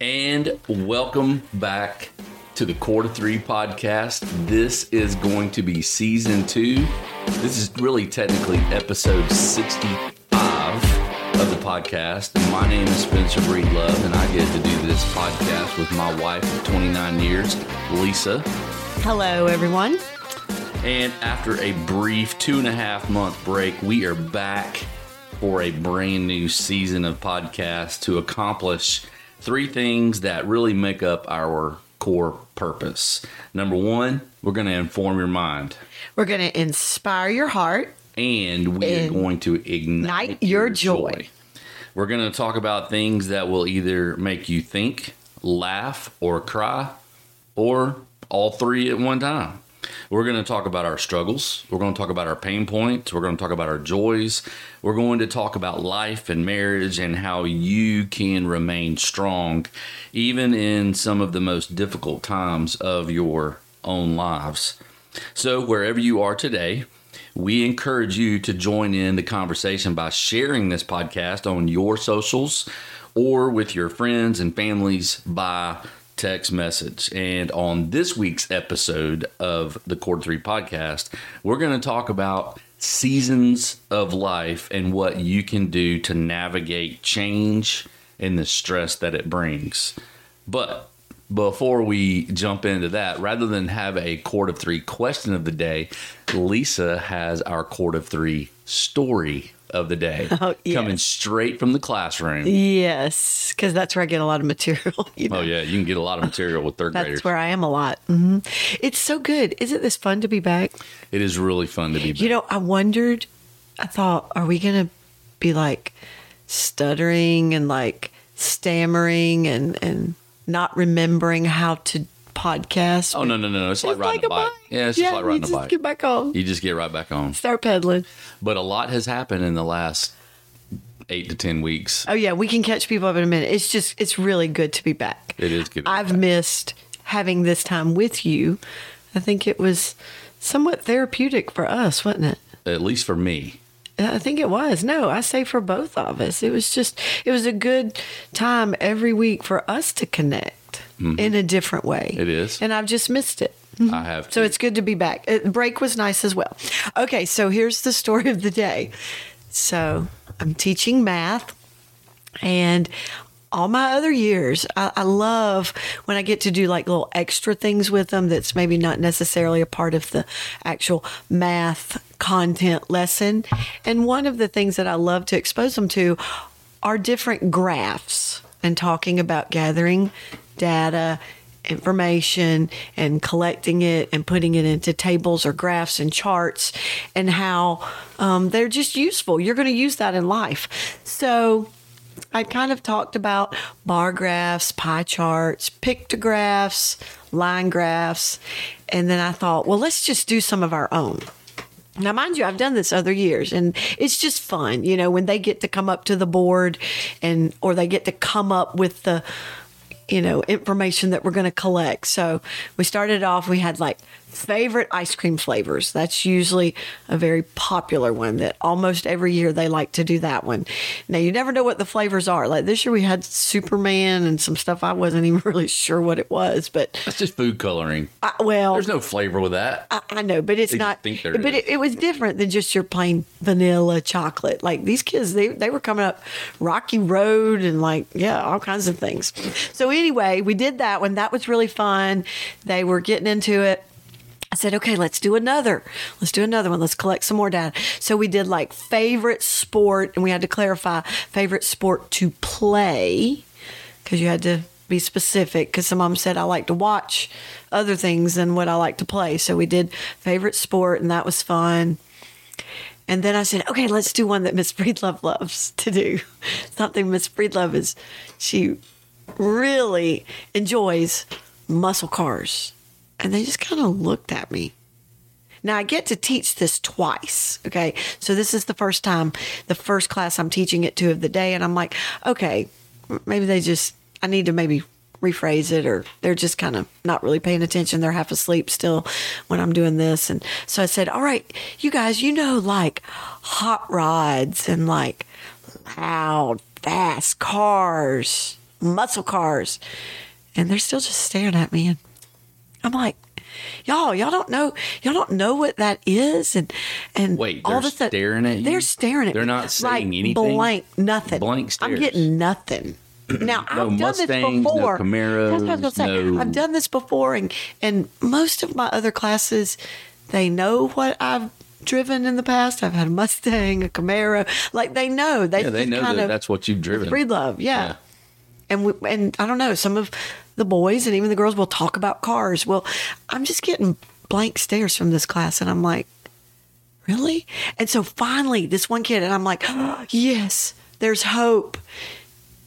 And welcome back to the Cord of Three podcast. This is going to be season two. This is really technically episode 65 of the podcast. My name is Spencer Breedlove, and I get to do this podcast with my wife of 29 years, Lisa. Hello, everyone. And after a brief two and a half month break, we are back for a brand new season of podcast to accomplish three things that really make up our core purpose. Number one, we're going to inform your mind, We're going to inspire your heart. and we are And going to ignite ignite your joy. We're going to talk about things that will either make you think, laugh, or cry, or all three at one time. We're going to talk about our struggles. We're going to talk about our pain points. We're going to talk about our joys. We're going to talk about life and marriage and how you can remain strong even in some of the most difficult times of your own lives. So, wherever you are today, we encourage you to join in the conversation by sharing this podcast on your socials or with your friends and families by text message. And on this week's episode of the Cord 3 podcast, we're going to talk about seasons of life and what you can do to navigate change and the stress that it brings. But before we jump into that, rather than have a cord of three question of the day, Lisa has our cord of three story of the day Oh, yes. coming straight from the classroom. Yes, because that's where I get a lot of material. You know? Oh yeah, you can get a lot of material with third That's graders. That's where I am a lot. hmm It's so good. Isn't this fun to be back? It is really fun to be back. You know, I wondered, I thought, are we going to be like stuttering and like stammering and, and not remembering how to podcast? oh no no no! no! It's like riding a bike. Yeah, it's just like you riding a just bike. Get back on. You just get right back on. Start pedaling. But a lot has happened in the last eight to ten weeks. Oh yeah, we can catch people up in a minute. It's just it's really good to be back. It is good to be I've back. missed having this time with you. I think it was somewhat therapeutic for us, wasn't it? At least for me. I think it was. No, I say for both of us. It was just it was a good time every week for us to connect in a different way. Mm-hmm. It is. And I've just missed it. I have. So it's good to be back. Uh, The break was nice as well. Okay, so here's the story of the day. So I'm teaching math, and all my other years, I, I love when I get to do like little extra things with them that's maybe not necessarily a part of the actual math content lesson. And one of the things that I love to expose them to are different graphs and talking about gathering data information and collecting it and putting it into tables or graphs and charts and how um, they're just useful. You're going to use that in life. So I kind of talked about bar graphs, pie charts, pictographs, line graphs, and then I thought, well, let's just do some of our own. Now, mind you, I've done this other years, and it's just fun, you know, when they get to come up to the board, and or they get to come up with the, you know, information that we're going to collect. So we started off. We had like favorite ice cream flavors. That's usually a very popular one that almost every year they like to do that one. Now you never know what the flavors are. Like this year we had Superman and some stuff I wasn't even really sure what it was, but That's just food coloring. I, well, There's no flavor with that. I, I know, but it's They not. but it, it was different than just your plain vanilla chocolate. Like these kids, they they were coming up Rocky Road and like yeah, all kinds of things. So anyway, we did that one. That was really fun. They were getting into it. I said, okay, let's do another. Let's do another one. Let's collect some more data. So we did like favorite sport, and we had to clarify favorite sport to play because you had to be specific. Because some them said I like to watch other things than what I like to play. So we did favorite sport, and that was fun. And then I said, okay, let's do one that Miss Breedlove loves to do. Something Miss Breedlove is, she really enjoys muscle cars. And they just kind of looked at me. Now I get to teach this twice. Okay. So this is the first time, the first class I'm teaching it to of the day. And I'm like, okay, maybe they just, I need to maybe rephrase it or they're just kind of not really paying attention. They're half asleep still when I'm doing this. And so I said, all right, you guys, you know, like hot rods and like loud, fast cars. muscle cars. And they're still just staring at me. And I'm like, y'all, y'all don't know, y'all don't know what that is. And, and Wait, all they're of a sudden, staring at you? They're staring at They're me. not saying like, anything? Blank, nothing. Blank stares. I'm getting nothing. Now No I've done Mustangs, this no before. Camaros, That's what I was gonna say. no- I've done this before, and and most of my other classes, they know what I've driven in the past. I've had a Mustang, a Camaro. Like they know. They Yeah, they know that that's what you've driven. Breedlove. Yeah. Yeah. And we, and I don't know. Some of the boys and even the girls will talk about cars. Well, I'm just getting blank stares from this class, and I'm like, really? And so finally, this one kid, and I'm like, yes, there's hope.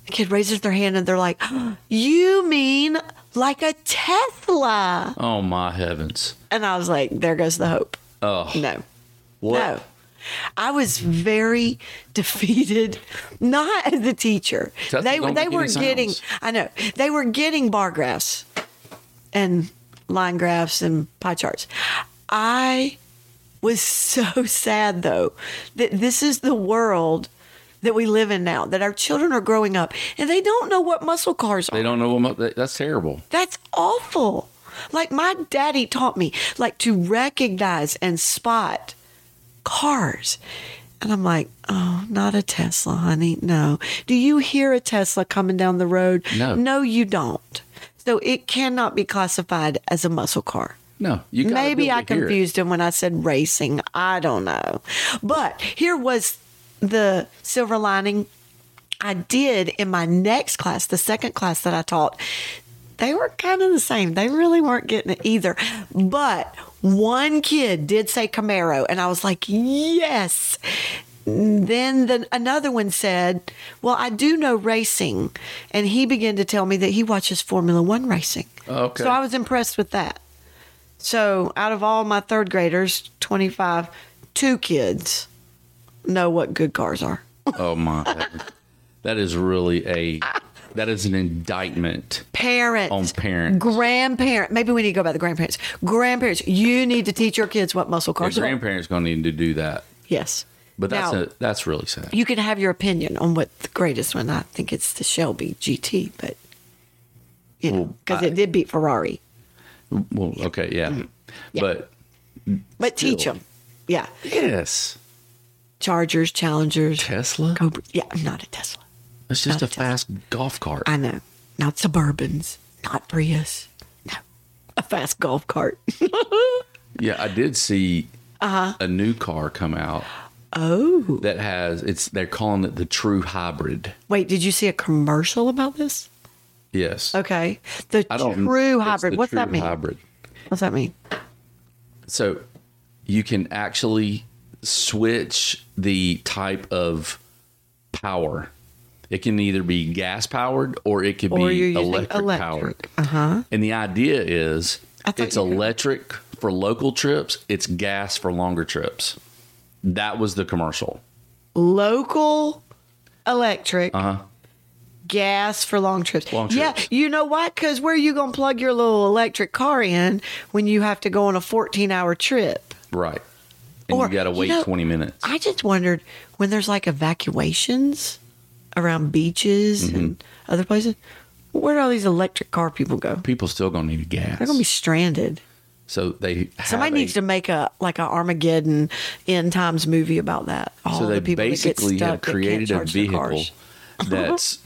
The kid raises their hand and they're like, you mean like a Tesla? Oh my heavens! And I was like, there goes the hope. Oh No. what? No. I was very defeated, not as a teacher. Tesla they they were getting sounds. I know. They were getting bar graphs and line graphs and pie charts. I was so sad though that this is the world that we live in now, that our children are growing up and they don't know what muscle cars are. They don't know what. That's terrible. That's awful. Like my daddy taught me like to recognize and spot cars. And I'm like, oh, not a Tesla, honey. No. Do you hear a Tesla coming down the road? No. No, you don't. So it cannot be classified as a muscle car. No, you Maybe I it. confused him when I said racing. I don't know. But here was the silver lining. I did in my next class, the second class that I taught, they were kind of the same. They really weren't getting it either. But one kid did say Camaro, and I was like, yes. Then the, another one said, Well, I do know racing. And he began to tell me that he watches Formula One racing. Oh, okay. So I was impressed with that. So out of all my third graders, 25, two kids know what good cars are. Oh my! that is really a. That is an indictment. Parents, On parents. grandparent. Maybe we need to go by the grandparents. Grandparents, you need to teach your kids what muscle Your cars are. grandparents gonna need to do that. Yes. But that's Now- a, that's really sad. You can have your opinion on what the greatest one. I think it's the Shelby GT, but you know, because I- it did beat Ferrari. Well, okay, yeah, Mm-hmm. Yeah. but But teach them. Yeah. yes, Chargers, Challengers, Tesla. Cobra. Yeah, I'm not a Tesla. It's just not a Tesla. fast golf cart. I know. Not Suburbans, not Prius. No. A fast golf cart. Yeah, I did see Uh-huh. a new car come out oh. that has it's. They're calling it the True Hybrid. Wait, did you see a commercial about this? Yes. Okay. The true hybrid. What's True that mean? Hybrid. What's that mean? So you can actually switch the type of power. It can either be gas powered or it could Or be electric, electric. powered. Uh-huh. And the idea is it's you electric for local trips, it's gas for longer trips. That was the commercial. Local electric. Uh huh. Gas for long trips. Long Yeah, you know what? Because where are you going to plug your little electric car in when you have to go on a 14 hour trip? Right. And Or, you got to you wait know, 20 minutes. I just wondered when there's like evacuations around beaches Mm-hmm. and other places, where do all these electric car people go? People still to need gas. They're to be stranded. so they have Somebody a- needs to make a like a Armageddon end times movie about that. All So they the people basically that get stuck have created a vehicle that's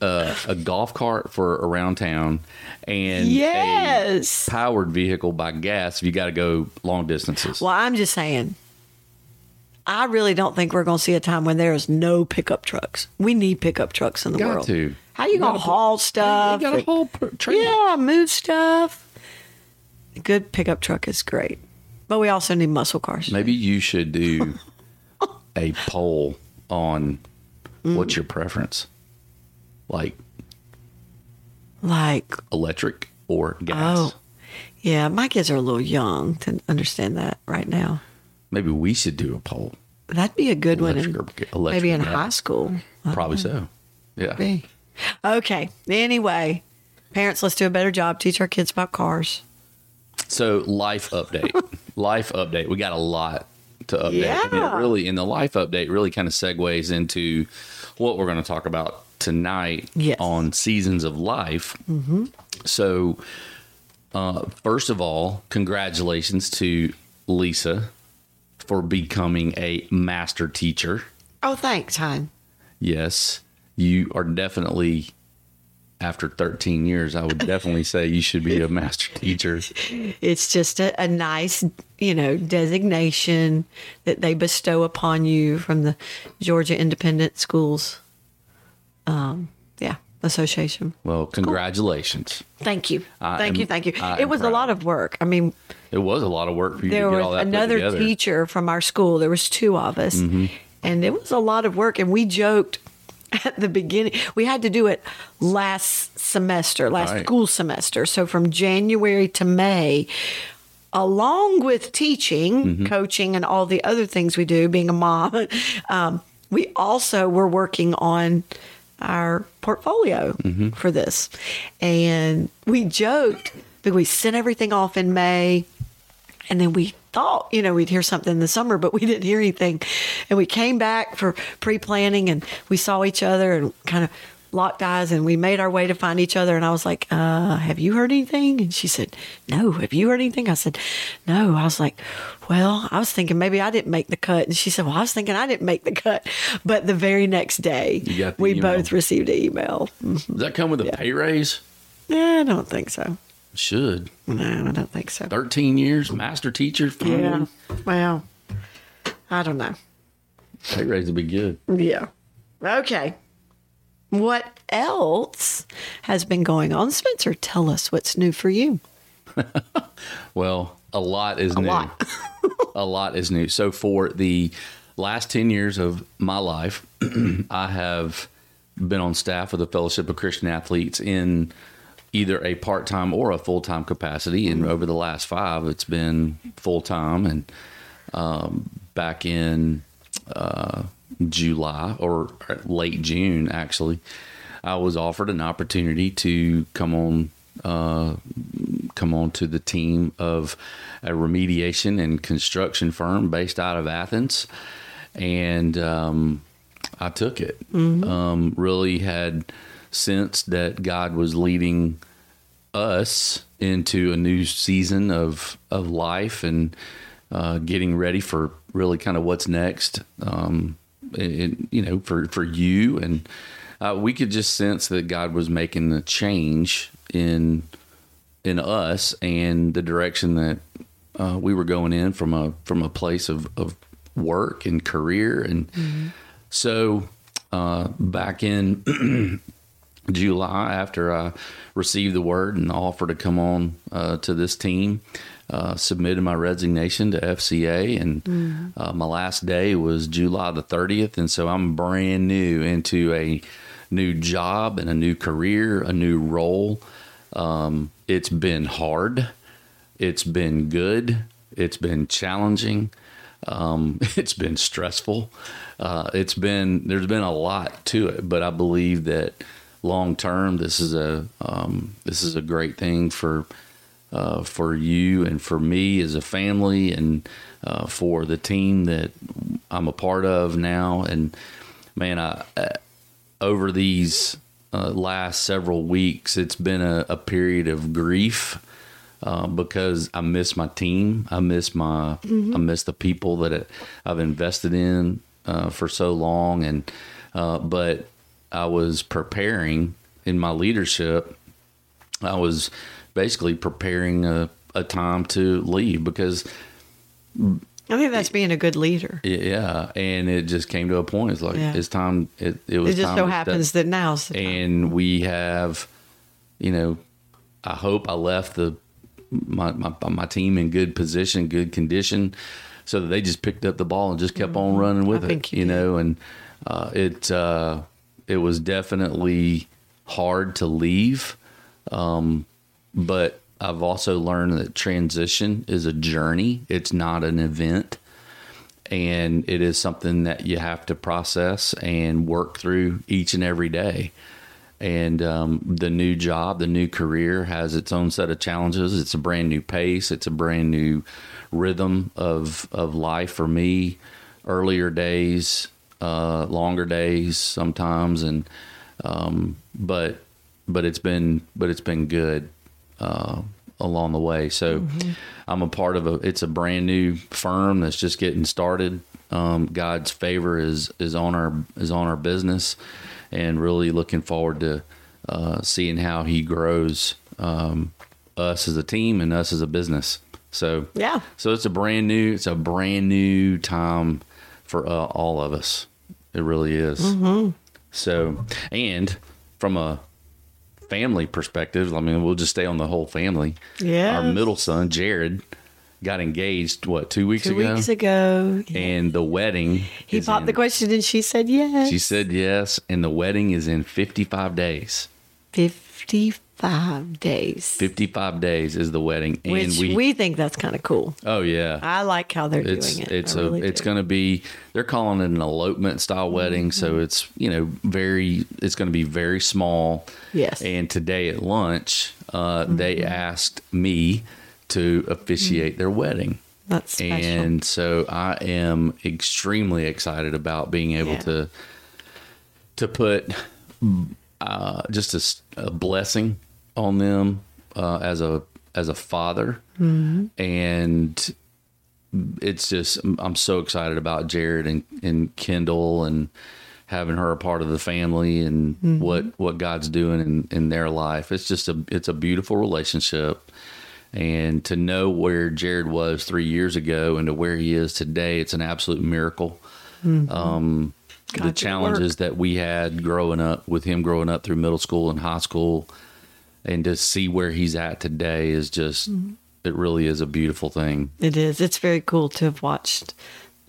uh, a golf cart for around town and Yes. a powered vehicle by gas if you got to go long distances. Well, I'm just saying. I really don't think we're going to see a time when there is no pickup trucks. We need pickup trucks in the Got world. to. How you, going to haul stuff? you got a whole yeah, move stuff. A good pickup truck is great, but we also need muscle cars. Maybe you should do a poll on Mm. what's your preference, like Like, electric or gas. oh, yeah, my kids are a little young to understand that right now. Maybe we should do a poll. That'd be a good one. Electric In, electric maybe in high school. Probably so. Yeah. Be. Okay. Anyway, parents, let's do a better job. Teach our kids about cars. So life update, life update. We got a lot to update. And it Yeah. really, in the life update, really kind of segues into what we're going to talk about tonight Yes. on seasons of life. Mm-hmm. So, uh, first of all, congratulations to Lisa for becoming a master teacher. Oh, thanks, hon. Yes, you are definitely. After 13 years, I would definitely say you should be a master teacher. It's just a, a nice, you know, designation that they bestow upon you from the Georgia Independent Schools, um, yeah, Association. Well, congratulations. Thank you, I thank am- you, thank you. I it was a lot of work. I mean, It was a lot of work for you there to get all was another teacher from our school. There was two of us, Mm-hmm. and it was a lot of work. And we joked at the beginning. We had to do it last semester, last Right. school semester. So from January to May. Along with teaching, Mm-hmm. coaching, and all the other things we do, being a mom, um, we also were working on our portfolio Mm-hmm. for this. And we joked that we sent everything off in May. And then we thought, you know, we'd hear something in the summer, but we didn't hear anything. And we came back for pre planning and we saw each other and kind of locked eyes and we made our way to find each other. And I was like, uh, Have you heard anything? And she said, No. Have you heard anything? I said, No. I was like, Well, I was thinking maybe I didn't make the cut. And she said, Well, I was thinking I didn't make the cut. But the very next day, You got the we email. both received an email. Does that come with a pay raise? Yeah, I don't think so. Should. No, I don't think so. 13 years, master teacher. Yeah. Well, I don't know. Pay raise would be good. Yeah. Okay. What else has been going on? Spencer, tell us what's new for you. Well, a lot is new. lot. a lot is new. So for the last 10 years of my life, I have been on staff with the Fellowship of Christian Athletes in either a part-time or a full-time capacity. And over the last five, it's been full-time. And um, back in uh, July or late June, actually, I was offered an opportunity to come on uh, come on to the team of a remediation and construction firm based out of Athens, and um, I took it. Um, really had sensed that God was leading us into a new season of of life and uh, getting ready for really kind of what's next. Um, it, you know, for for you and uh, we could just sense that God was making a change in in us and the direction that uh, we were going in from a from a place of, of work and career and so uh, back in July after I received the word and the offer to come on uh, to this team. Uh, submitted my resignation to FCA, and uh, my last day was July the 30th. And so I'm brand new into a new job and a new career, a new role. Um, it's been hard, it's been good, it's been challenging, um, it's been stressful. Uh, it's been there's been a lot to it, but I believe that long term, this is a um, this is a great thing for uh, for you and for me as a family, and uh, for the team that I'm a part of now. And man, I uh, over these uh, last several weeks, it's been a, a period of grief. Uh, because I miss my team, I miss my, I miss the people that I've invested in uh, for so long, and uh, but I was preparing in my leadership. I was basically preparing a, a time to leave because I think that's being a good leader. yeah, and it just came to a point. It's like Yeah. it's time. It, it was It just so happens that now's the time. and we have, you know, I hope I left the my my, my team in good position, good condition, so that they just picked up the ball and just kept on running with Mm-hmm. I it. you You, know, and uh, it uh, it was definitely hard to leave, um, but I've also learned that transition is a journey. It's not an event and it is something that you have to process and work through each and every day. And um, the new job, the new career has its own set of challenges. It's a brand new pace. It's a brand new rhythm of of life for me. Earlier days, uh, longer days sometimes, and um, but but it's been but it's been good uh, along the way. So I'm a part of a. It's a brand new firm that's just getting started. Um, God's favor is is on our is on our business, and really looking forward to uh, seeing how He grows um, us as a team and us as a business. So Yeah. so it's a brand new it's a brand new time for uh, all of us. It really is. Mm-hmm. So and from a family perspective, I mean, we'll just stay on the whole family. Yeah. Our middle son, Jared, got engaged what two weeks Two ago, weeks ago, and the wedding. he popped in- the question and she said yes. She said yes, and the wedding is in 55 days. 55 days. 55 days is the wedding, and which we, we, think that's kind of cool. oh yeah, I like how they're it's doing it. it's I a really it's going to be they're calling it an elopement style wedding, Mm-hmm. so it's you know very it's going to be very small. Yes. Mm-hmm. And today at lunch, uh, they asked me to officiate their wedding. That's special. And so I am extremely excited about being able Yeah. to to put uh, just a blessing on them uh, as a as a father, Mm-hmm. and it's just I'm so excited about Jared and, and Kendall and having her a part of the family and Mm-hmm. what what God's doing in, in their life. It's just a it's a beautiful relationship. And to know where Jared was three years ago and to where he is today, it's an absolute miracle. Um, the challenges that we had growing up with him growing up through middle school and high school, and to see where he's at today is just it really is a beautiful thing. It is. It's very cool to have watched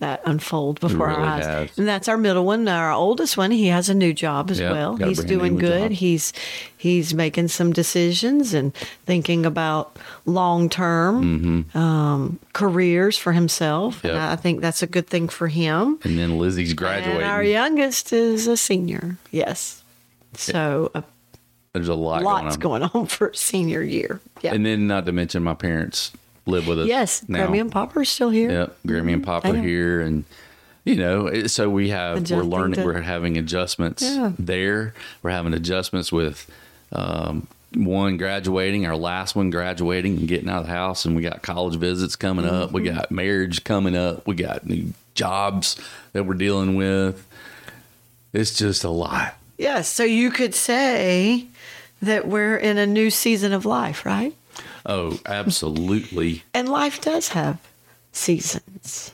that unfold before our eyes. has. And that's our middle one. Our oldest one, he has a new job as Yep, well. He's doing good. job. He's he's making some decisions and thinking about long term um, careers for himself. And Mm-hmm. I think that's a good thing for him. And then Lizzie's graduating. And our youngest is a senior. Yes. So a There's a lot lot's going on. going on for senior year. Yeah. And then not to mention my parents live with us. yes. now. Grammy and Papa are still here. Yep, Grammy and Papa Yeah. here, and you know, so we have Adjusting we're learning, to- we're having adjustments Yeah. there. We're having adjustments with um, one graduating, our last one graduating and getting out of the house, and we got college visits coming up. Mm-hmm. We got marriage coming up. We got new jobs that we're dealing with. It's just a lot. Yes, so you could say that we're in a new season of life, right? Oh, absolutely. And life does have seasons.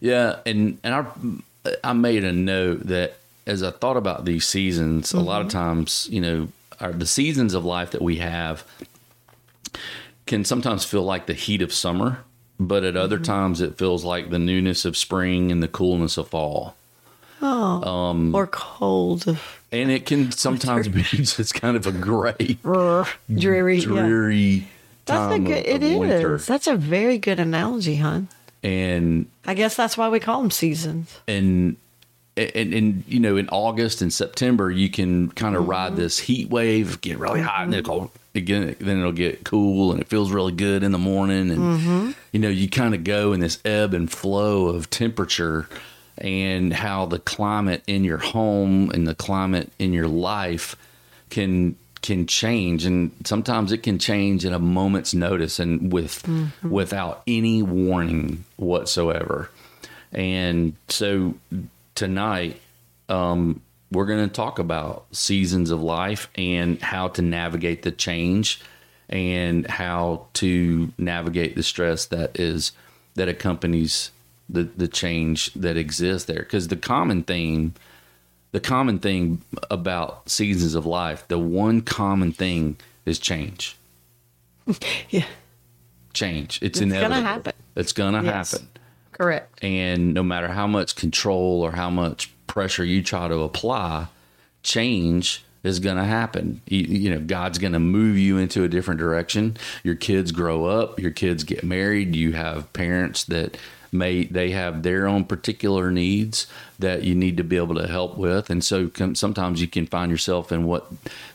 Yeah, and and I I made a note that as I thought about these seasons, a lot of mm-hmm. times, you know, our, the seasons of life that we have can sometimes feel like the heat of summer, but at other mm-hmm. times it feels like the newness of spring and the coolness of fall. Oh, um, or cold, And it can sometimes be just kind of a gray, or dreary. yeah. dreary That's a time good. of, It of winter. is. That's a very good analogy, hon. And I guess that's why we call them seasons. and and, and you know in August and September you can kind of mm-hmm. ride this heat wave, get really hot, and mm-hmm. it'll again then it'll get cool and it feels really good in the morning, and mm-hmm. you know you kind of go in this ebb and flow of temperature and how the climate in your home and the climate in your life can can change. And sometimes it can change in a moment's notice and with without any warning whatsoever. And so tonight, um, we're going to talk about seasons of life and how to navigate the change and how to navigate the stress that is that accompanies the the change that exists there. Because the common theme, the common thing about seasons of life, the one common thing is change. Yeah, Change. It's, It's gonna happen. It's gonna Yes. happen. correct. and no matter how much control or how much pressure you try to apply change is going to happen you, you know god's going to move you into a different direction your kids grow up your kids get married you have parents that may they have their own particular needs that you need to be able to help with. And so com- sometimes you can find yourself in what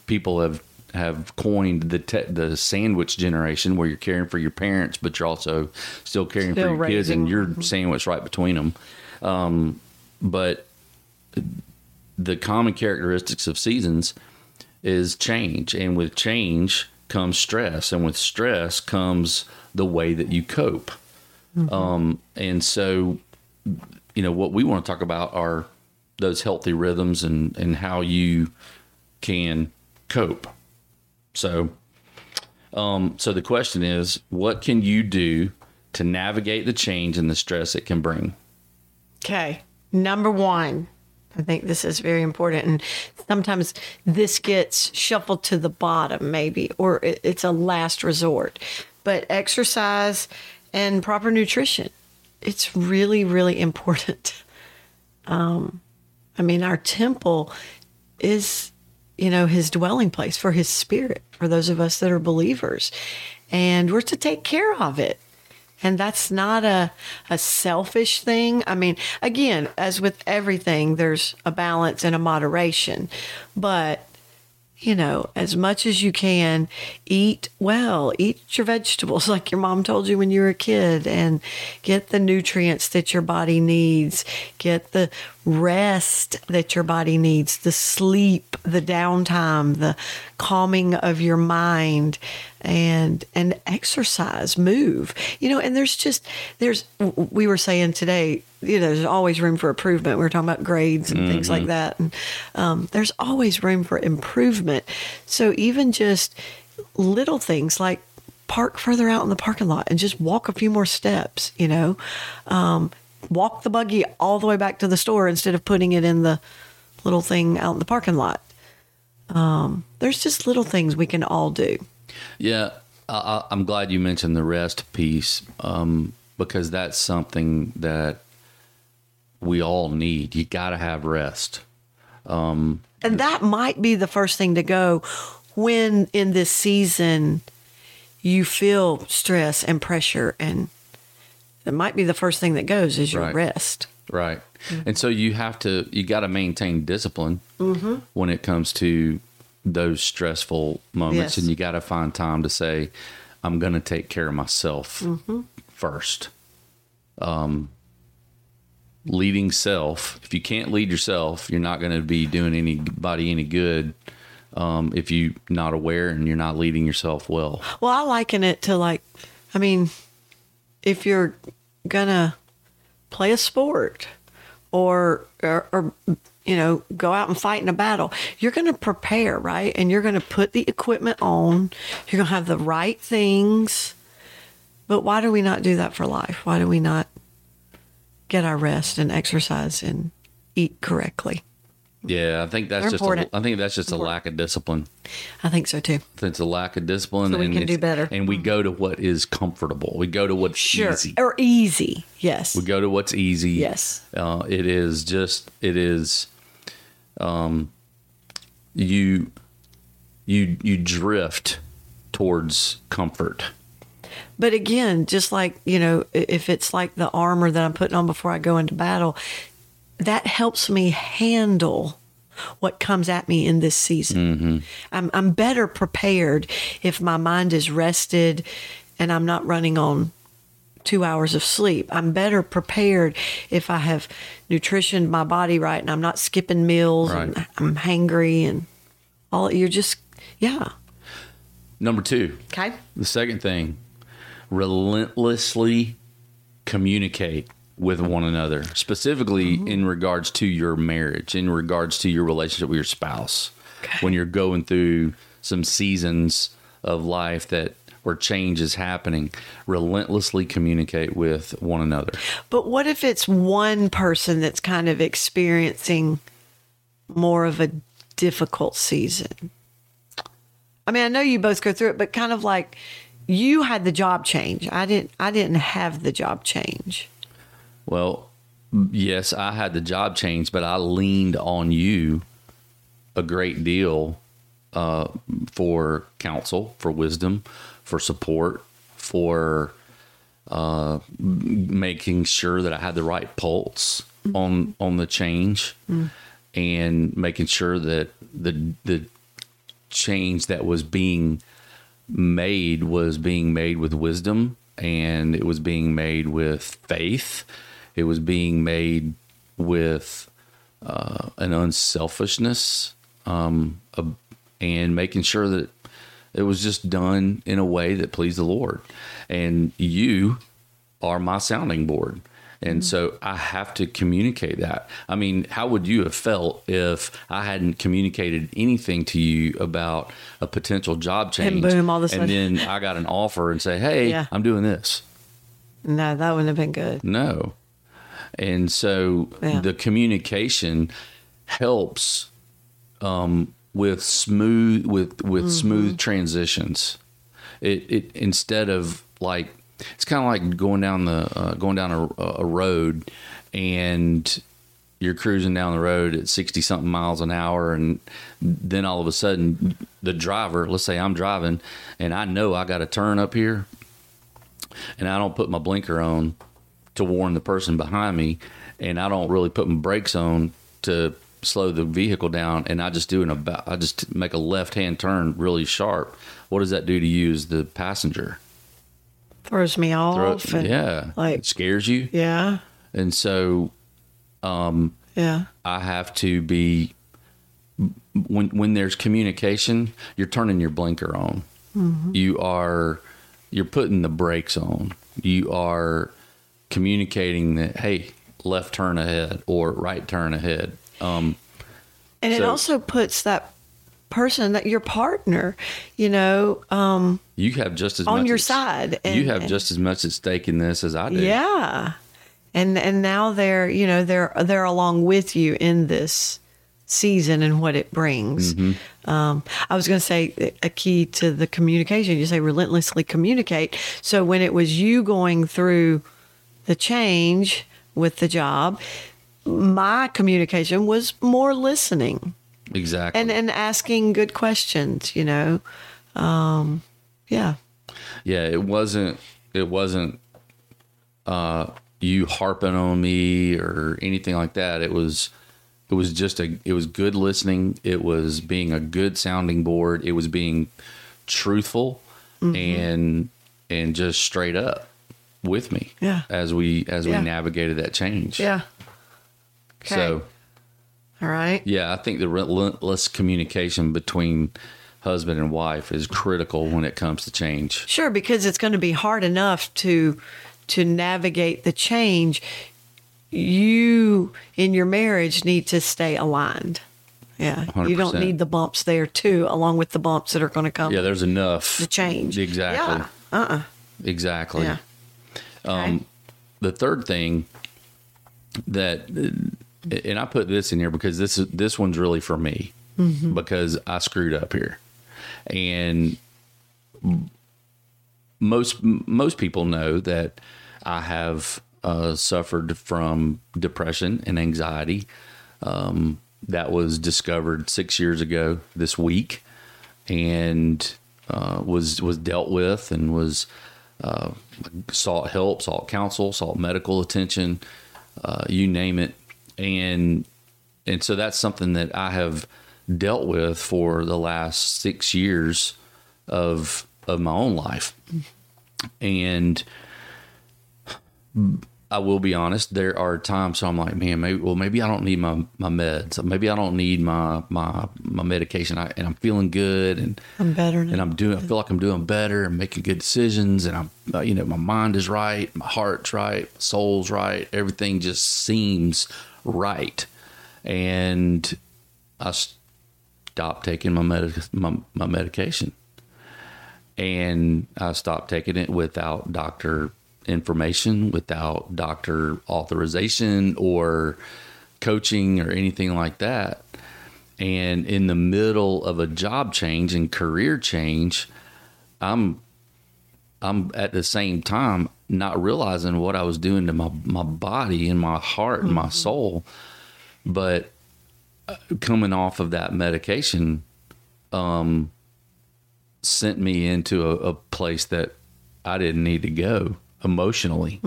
people have have coined the te- the sandwich generation where you're caring for your parents but you're also still caring Still for your kids and you're sandwiched right between them um, but the common characteristics of seasons is change, and with change comes stress, and with stress comes the way that you cope. Um, and so, you know, what we want to talk about are those healthy rhythms and and how you can cope. So, um, so the question is, what can you do to navigate the change and the stress it can bring? Okay. Number one, I think this is very important. And sometimes this gets shuffled to the bottom, maybe, or it's a last resort. But exercise and proper nutrition, it's really, really important. Um, I mean, our temple is, you know, his dwelling place for his spirit, for those of us that are believers. And we're to take care of it. And that's not a, a selfish thing. I mean, again, as with everything, there's a balance and a moderation. But, you know, as much as you can, eat well, eat your vegetables like your mom told you when you were a kid, and get the nutrients that your body needs, get the rest that your body needs, the sleep, the downtime, the calming of your mind and and exercise move. You know and there's just there's we were saying today you know there's always room for improvement. We were talking about grades and things like that. And um, there's always room for improvement. So even just little things like park further out in the parking lot and just walk a few more steps you know? Um, walk the buggy all the way back to the store instead of putting it in the little thing out in the parking lot um, there's just little things we can all do Yeah, I, I- I'm glad you mentioned the rest piece um, because that's something that we all need. You got to have rest. And that might be the first thing to go when in this season you feel stress and pressure and it might be the first thing that goes is your Right. rest. Right. And so you have to, you got to maintain discipline when it comes to those stressful moments. Yes. And you got to find time to say, I'm going to take care of myself first. Um, leading self, if you can't lead yourself, you're not going to be doing anybody any good. Um, if you're not aware and you're not leading yourself well. Well, I liken it to like, I mean, if you're gonna play a sport or, or, or you know, go out and fight in a battle, you're gonna prepare, right? And you're gonna put the equipment on. You're gonna have the right things. But why do we not do that for life? Why do we not get our rest and exercise and eat correctly? Yeah, I think that's They're just important. a, I think that's just a lack of discipline. I think so too. It's a lack of discipline, So we and can do better. And we go to what is comfortable. We go to what's Sure. easy. Or easy. Yes. We go to what's easy. Yes. Uh, it is just it is. Um, you you you drift towards comfort. But again, just like, you know, if it's like the armor that I'm putting on before I go into battle, that helps me handle what comes at me in this season. Mm-hmm. I'm, I'm better prepared if my mind is rested and I'm not running on two hours of sleep. I'm better prepared if I have nutritioned my body right and I'm not skipping meals and I'm hangry and all. You're just, yeah. Number two, Okay. the second thing, relentlessly communicate with one another, specifically Mm-hmm. in regards to your marriage, in regards to your relationship with your spouse. When you're going through some seasons of life that where change is happening, relentlessly communicate with one another. But what if it's one person that's kind of experiencing more of a difficult season? I mean, I know you both go through it, but kind of like you had the job change. I didn't I didn't have the job change. Well, yes, I had the job change, but I leaned on you a great deal uh, for counsel, for wisdom, for support, for uh, making sure that I had the right pulse on on the change, and making sure that the the change that was being made was being made with wisdom and it was being made with faith. It was being made with uh, an unselfishness um, a, and making sure that it was just done in a way that pleased the Lord. And you are my sounding board. And so I have to communicate that. I mean, how would you have felt if I hadn't communicated anything to you about a potential job change? boom, all of a sudden- And then I got an offer and say, hey, Yeah. I'm doing this. No, that wouldn't have been good. No. And so Yeah. the communication helps um, with smooth with with Mm-hmm. smooth transitions. It it instead of like it's kind of like going down the uh, going down a, a road and you're cruising down the road at 60 something miles an hour and then all of a sudden the driver let's say i'm driving and i know i got to turn up here and I don't put my blinker on to warn the person behind me, and I don't really put my brakes on to slow the vehicle down, and I just do an about I just make a left hand turn really sharp. What does that do to you as the passenger? Throws me Throw- off. and, yeah, like- it scares you, Yeah. and so um, Yeah. I have to be when when there's communication, you're turning your blinker on. You are you're putting the brakes on. You are communicating that hey, left turn ahead or right turn ahead. Um, And it also puts that person, that your partner, you know, um, you have just as On your at- side, you have and- just as much at stake in this as I do. yeah. And and now they're, you know, they're they're along with you in this season and what it brings. Mm-hmm. Um, I was going to say a key to the communication. You say relentlessly communicate. So when it was you going through the change with the job, my communication was more listening exactly. and and asking good questions. You know, um, yeah, yeah it wasn't it wasn't uh you harping on me or anything like that it was it was just a it was good listening it was being a good sounding board it was being truthful Mm-hmm. and and just straight up with me Yeah. as we as Yeah. we navigated that change yeah. Okay. so All right. yeah i think the relentless communication between husband and wife is critical when it comes to change Sure, because it's going to be hard enough to to navigate the change. You in your marriage need to stay aligned. Yeah, you don't need the bumps there too, along with the bumps that are going to come. yeah there's enough to change. exactly Yeah. Uh. uh exactly Yeah. Um, the third thing that, and I put this in here because this is this one's really for me because I screwed up here, and most most people know that I have uh, suffered from depression and anxiety. Um, that was discovered six years ago this week, and uh, was was dealt with and was uh, sought help, sought counsel, sought medical attention, uh, you name it, and and so that's something that I have dealt with for the last six years of of my own life, and I will be honest. There are times so I'm like, man, maybe well, maybe I don't need my my meds. Maybe I don't need my my my medication. I, and I'm feeling good, and I'm better now. and I'm doing. I feel like I'm doing better and making good decisions, and I'm, uh, you know, my mind is right, my heart's right, my soul's right. Everything just seems right, and I stopped taking my med- my, my medication, and I stopped taking it without doctor information, without doctor authorization or coaching or anything like that. And in the middle of a job change and career change i'm i'm at the same time not realizing what i was doing to my my body and my heart and my soul. But uh, coming off of that medication um sent me into a, a place that i didn't need to go emotionally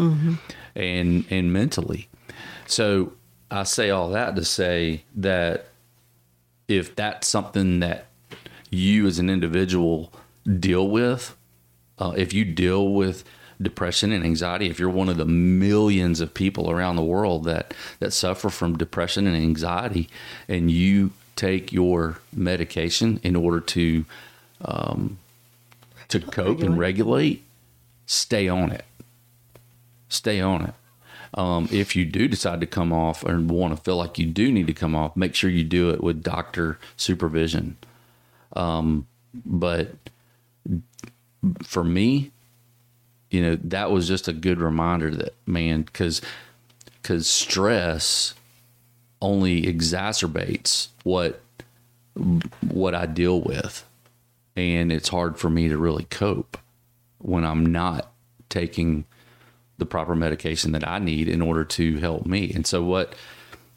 and and mentally so i say all that to say that if that's something that you as an individual deal with, uh, if you deal with depression and anxiety, if you're one of the millions of people around the world that that suffer from depression and anxiety, and you take your medication in order to um, to cope and regulate, stay on it. Stay on it. Um, if you do decide to come off and want to feel like you do need to come off, make sure you do it with doctor supervision. Um, but for me, you know, that was just a good reminder that man, because because stress only exacerbates what what I deal with, and it's hard for me to really cope when I'm not taking the proper medication that I need in order to help me. And so what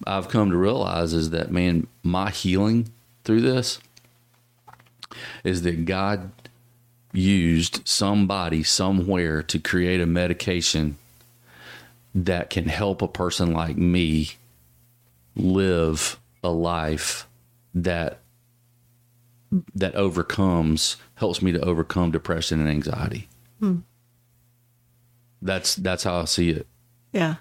I've come to realize is that man, my healing through this is that God used somebody somewhere to create a medication that can help a person like me live a life that that overcomes helps me to overcome depression and anxiety. Hmm. That's that's how I see it. Yeah.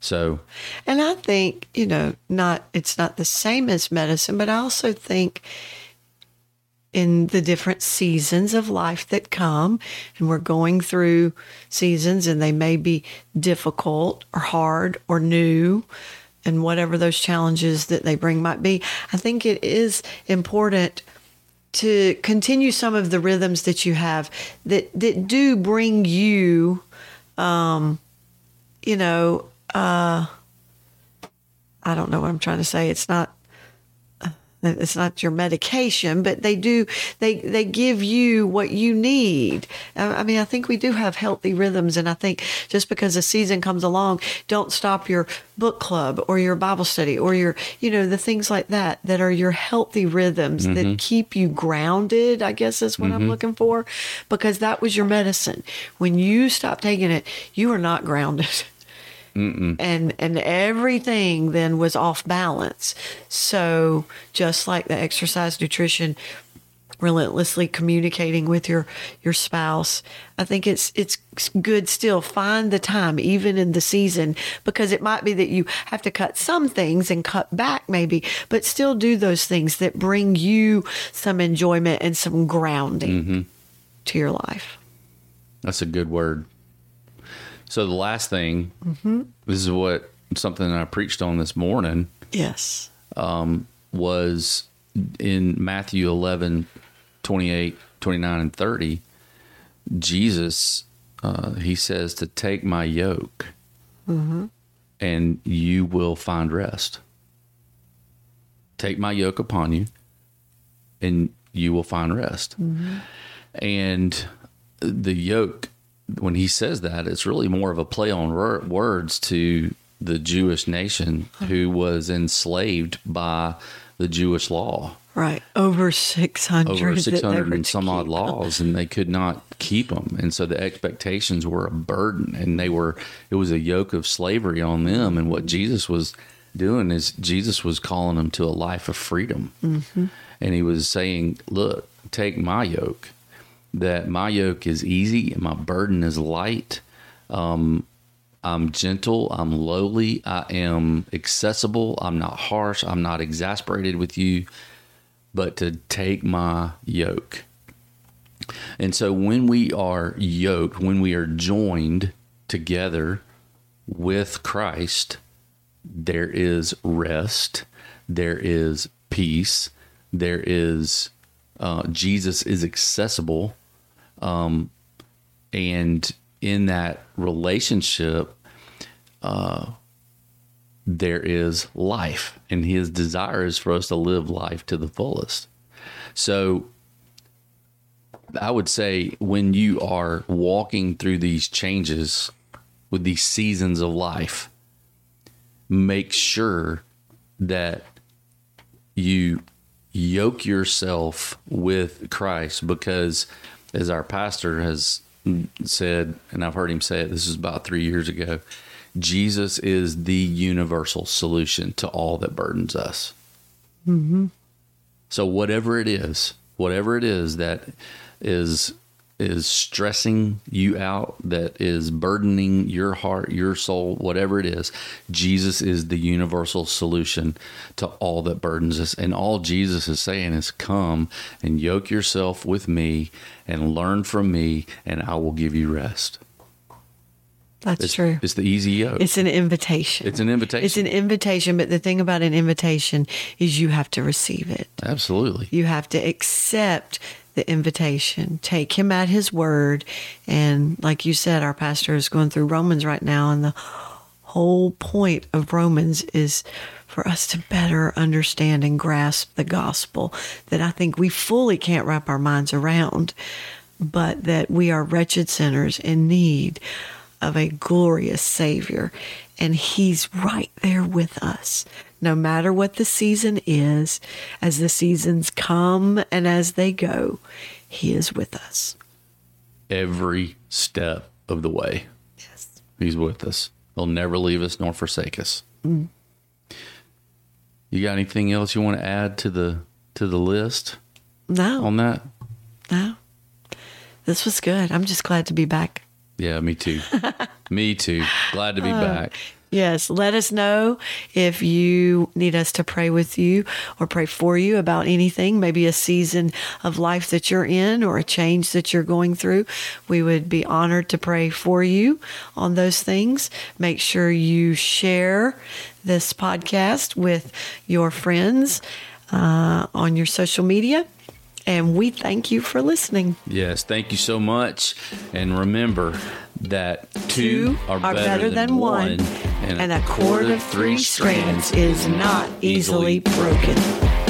So, and I think, you know, not it's not the same as medicine, but I also think in the different seasons of life that come and we're going through seasons and they may be difficult or hard or new and whatever those challenges that they bring might be. I think it is important to continue some of the rhythms that you have that that do bring you um, you know, uh, I don't know what I'm trying to say. It's not it's not your medication, but they do they they give you what you need. I mean, I think we do have healthy rhythms, and I think just because a season comes along, don't stop your book club or your Bible study or your you know the things like that that are your healthy rhythms mm-hmm. that keep you grounded. I guess is what mm-hmm. I'm looking for, because that was your medicine. When you stop taking it, you are not grounded. Mm-mm. and and everything then was off balance. So just like the exercise, nutrition, relentlessly communicating with your your spouse, I think it's it's good still find the time even in the season because it might be that you have to cut some things and cut back maybe, but still do those things that bring you some enjoyment and some grounding mm-hmm. to your life. That's a good word. So the last thing, mm-hmm. this is what something I preached on this morning. Yes. Um, was in Matthew 11, 28, 29, and 30. Jesus, uh, he says to take my yoke mm-hmm. and you will find rest. Take my yoke upon you and you will find rest. Mm-hmm. And the yoke when he says that, it's really more of a play on words to the Jewish nation who was enslaved by the Jewish law. Right. Over 600. Over 600 and some odd laws, and they could not keep them. And so the expectations were a burden, and they were, it was a yoke of slavery on them. And what Jesus was doing is Jesus was calling them to a life of freedom. Mm-hmm. And he was saying, Look, take my yoke that my yoke is easy and my burden is light. Um, I'm gentle. I'm lowly. I am accessible. I'm not harsh. I'm not exasperated with you, but to take my yoke. And so when we are yoked, when we are joined together with Christ, there is rest, there is peace, there is uh, Jesus is accessible um, and in that relationship, uh, there is life, and His desire is for us to live life to the fullest. So, I would say when you are walking through these changes with these seasons of life, make sure that you yoke yourself with Christ because as our pastor has said, and I've heard him say it, this is about three years ago Jesus is the universal solution to all that burdens us. Mm-hmm. So, whatever it is, whatever it is that is is stressing you out, that is burdening your heart, your soul, whatever it is, Jesus is the universal solution to all that burdens us. And all Jesus is saying is, Come and yoke yourself with me and learn from me, and I will give you rest. That's It's, true. it's the easy yoke. It's an invitation. It's an invitation. It's an invitation, but the thing about an invitation is you have to receive it. Absolutely. You have to accept the invitation, take him at his word. And like you said, our pastor is going through Romans right now, and the whole point of Romans is for us to better understand and grasp the gospel that I think we fully can't wrap our minds around, but that we are wretched sinners in need of a glorious Savior. And He's right there with us. No matter what the season is, as the seasons come and as they go, He is with us. Every step of the way. Yes. He's with us. He'll never leave us nor forsake us. Mm. You got anything else you want to add to the to the list No, on that? no. This was good. I'm just glad to be back. Yeah, me too. me too. Glad to be Uh, back. Yes, let us know if you need us to pray with you or pray for you about anything, maybe a season of life that you're in or a change that you're going through. We would be honored to pray for you on those things. Make sure you share this podcast with your friends uh, on your social media. And we thank you for listening. Yes, thank you so much. And remember that two, Two are better than one, and a cord of three strands is not easily broken.